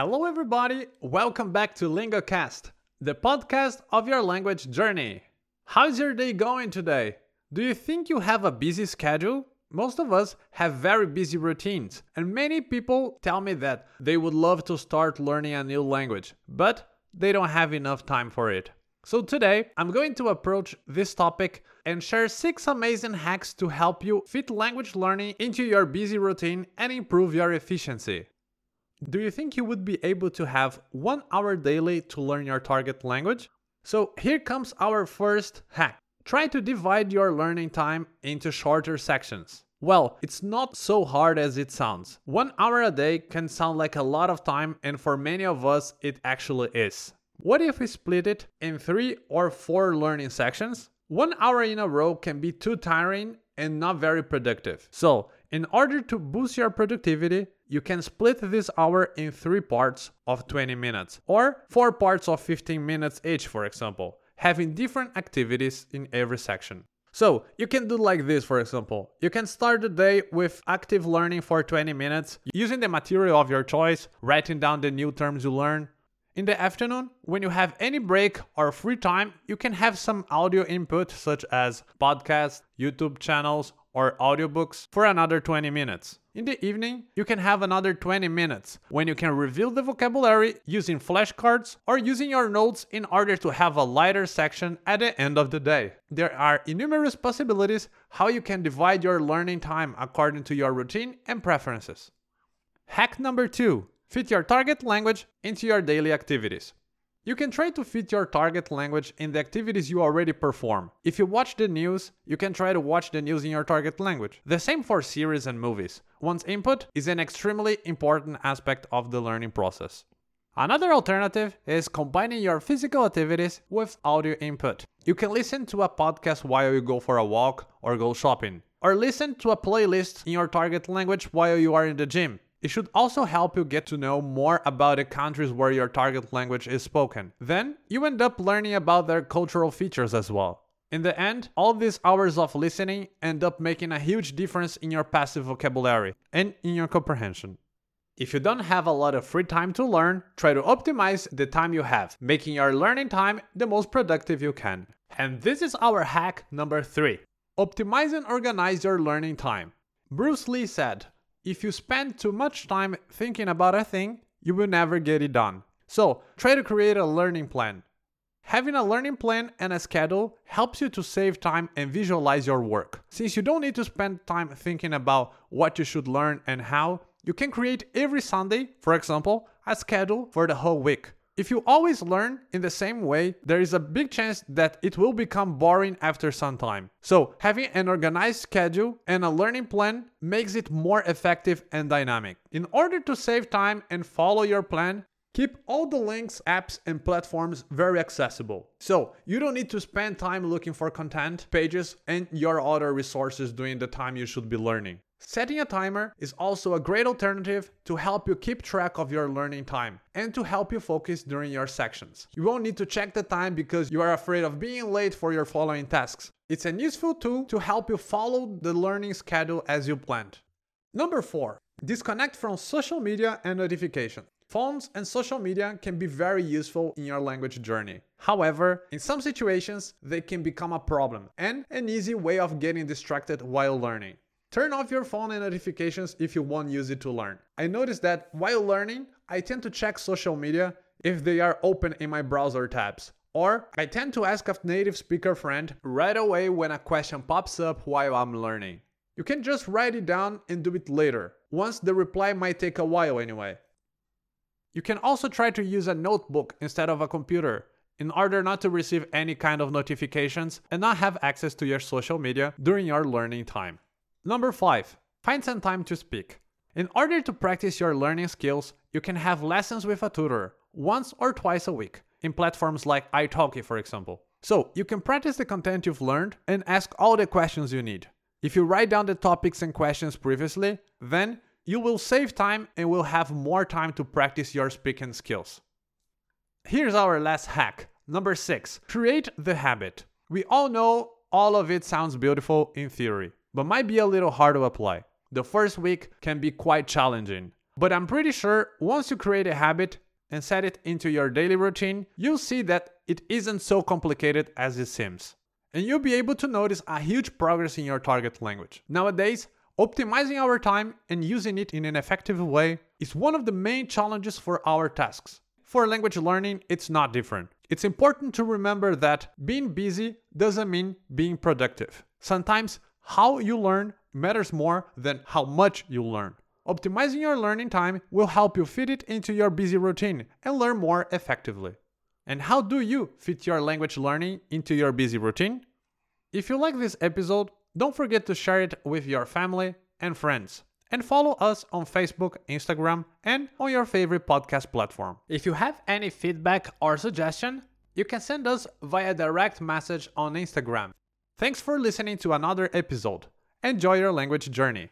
Hello, everybody. Welcome back to LingoCast, the podcast of your language journey. How's your day going today? Do you think you have a busy schedule? Most of us have very busy routines, and many people tell me that they would love to start learning a new language, but they don't have enough time for it. So today, I'm going to approach this topic and share 6 amazing hacks to help you fit language learning into your busy routine and improve your efficiency. Do you think you would be able to have 1 hour daily to learn your target language? So here comes our first hack. Try to divide your learning time into shorter sections. Well, it's not so hard as it sounds. One hour a day can sound like a lot of time, and for many of us, it actually is. What if we split it in three or four learning sections? One hour in a row can be too tiring and not very productive. So, in order to boost your productivity, you can split this hour in three parts of 20 minutes or four parts of 15 minutes each, for example, having different activities in every section. So, you can do like this, for example. You can start the day with active learning for 20 minutes, using the material of your choice, writing down the new terms you learn, in the afternoon, when you have any break or free time, you can have some audio input such as podcasts, YouTube channels, or audiobooks for another 20 minutes. In the evening, you can have another 20 minutes when you can review the vocabulary using flashcards or using your notes in order to have a lighter section at the end of the day. There are innumerous possibilities how you can divide your learning time according to your routine and preferences. Hack number 2 Fit your target language into your daily activities. You can try to fit your target language in the activities you already perform. If you watch the news, you can try to watch the news in your target language. The same for series and movies. One's input is an extremely important aspect of the learning process. Another alternative is combining your physical activities with audio input. You can listen to a podcast while you go for a walk or go shopping, or listen to a playlist in your target language while you are in the gym. It should also help you get to know more about the countries where your target language is spoken. Then, you end up learning about their cultural features as well. In the end, all these hours of listening end up making a huge difference in your passive vocabulary and in your comprehension. If you don't have a lot of free time to learn, try to optimize the time you have, making your learning time the most productive you can. And this is our hack number 3. Optimize and organize your learning time. Bruce Lee said, if you spend too much time thinking about a thing, you will never get it done. So, try to create a learning plan. Having a learning plan and a schedule helps you to save time and visualize your work. Since you don't need to spend time thinking about what you should learn and how, you can create every Sunday, for example, a schedule for the whole week. If you always learn in the same way, there is a big chance that it will become boring after some time. So, having an organized schedule and a learning plan makes it more effective and dynamic. In order to save time and follow your plan, Keep all the links, apps, and platforms very accessible. So you don't need to spend time looking for content, pages, and your other resources during the time you should be learning. Setting a timer is also a great alternative to help you keep track of your learning time and to help you focus during your sections. You won't need to check the time because you are afraid of being late for your following tasks. It's a useful tool to help you follow the learning schedule as you planned. Number 4. Disconnect from social media and notification. Phones and social media can be very useful in your language journey. However, in some situations, they can become a problem and an easy way of getting distracted while learning. Turn off your phone and notifications if you won't use it to learn. I noticed that while learning, I tend to check social media if they are open in my browser tabs. Or I tend to ask a native speaker friend right away when a question pops up while I'm learning. You can just write it down and do it later, once the reply might take a while anyway. You can also try to use a notebook instead of a computer in order not to receive any kind of notifications and not have access to your social media during your learning time. Number 5. Find some time to speak. In order to practice your learning skills, you can have lessons with a tutor once or twice a week in platforms like italki for example. So, you can practice the content you've learned and ask all the questions you need. If you write down the topics and questions previously, then you will save time and will have more time to practice your speaking skills. Here's our last hack. Number 6. Create the habit. We all know all of it sounds beautiful in theory but might be a little hard to apply. The first week can be quite challenging. But I'm pretty sure once you create a habit and set it into your daily routine, you'll see that it isn't so complicated as it seems. And you'll be able to notice a huge progress in your target language. Nowadays, optimizing our time and using it in an effective way is one of the main challenges for our tasks. For language learning, it's not different. It's important to remember that being busy doesn't mean being productive. Sometimes how you learn matters more than how much you learn. Optimizing your learning time will help you fit it into your busy routine and learn more effectively. And how do you fit your language learning into your busy routine? If you like this episode, don't forget to share it with your family and friends. And follow us on Facebook, Instagram, and on your favorite podcast platform. If you have any feedback or suggestion, you can send us via direct message on Instagram. Thanks for listening to another episode. Enjoy your language journey.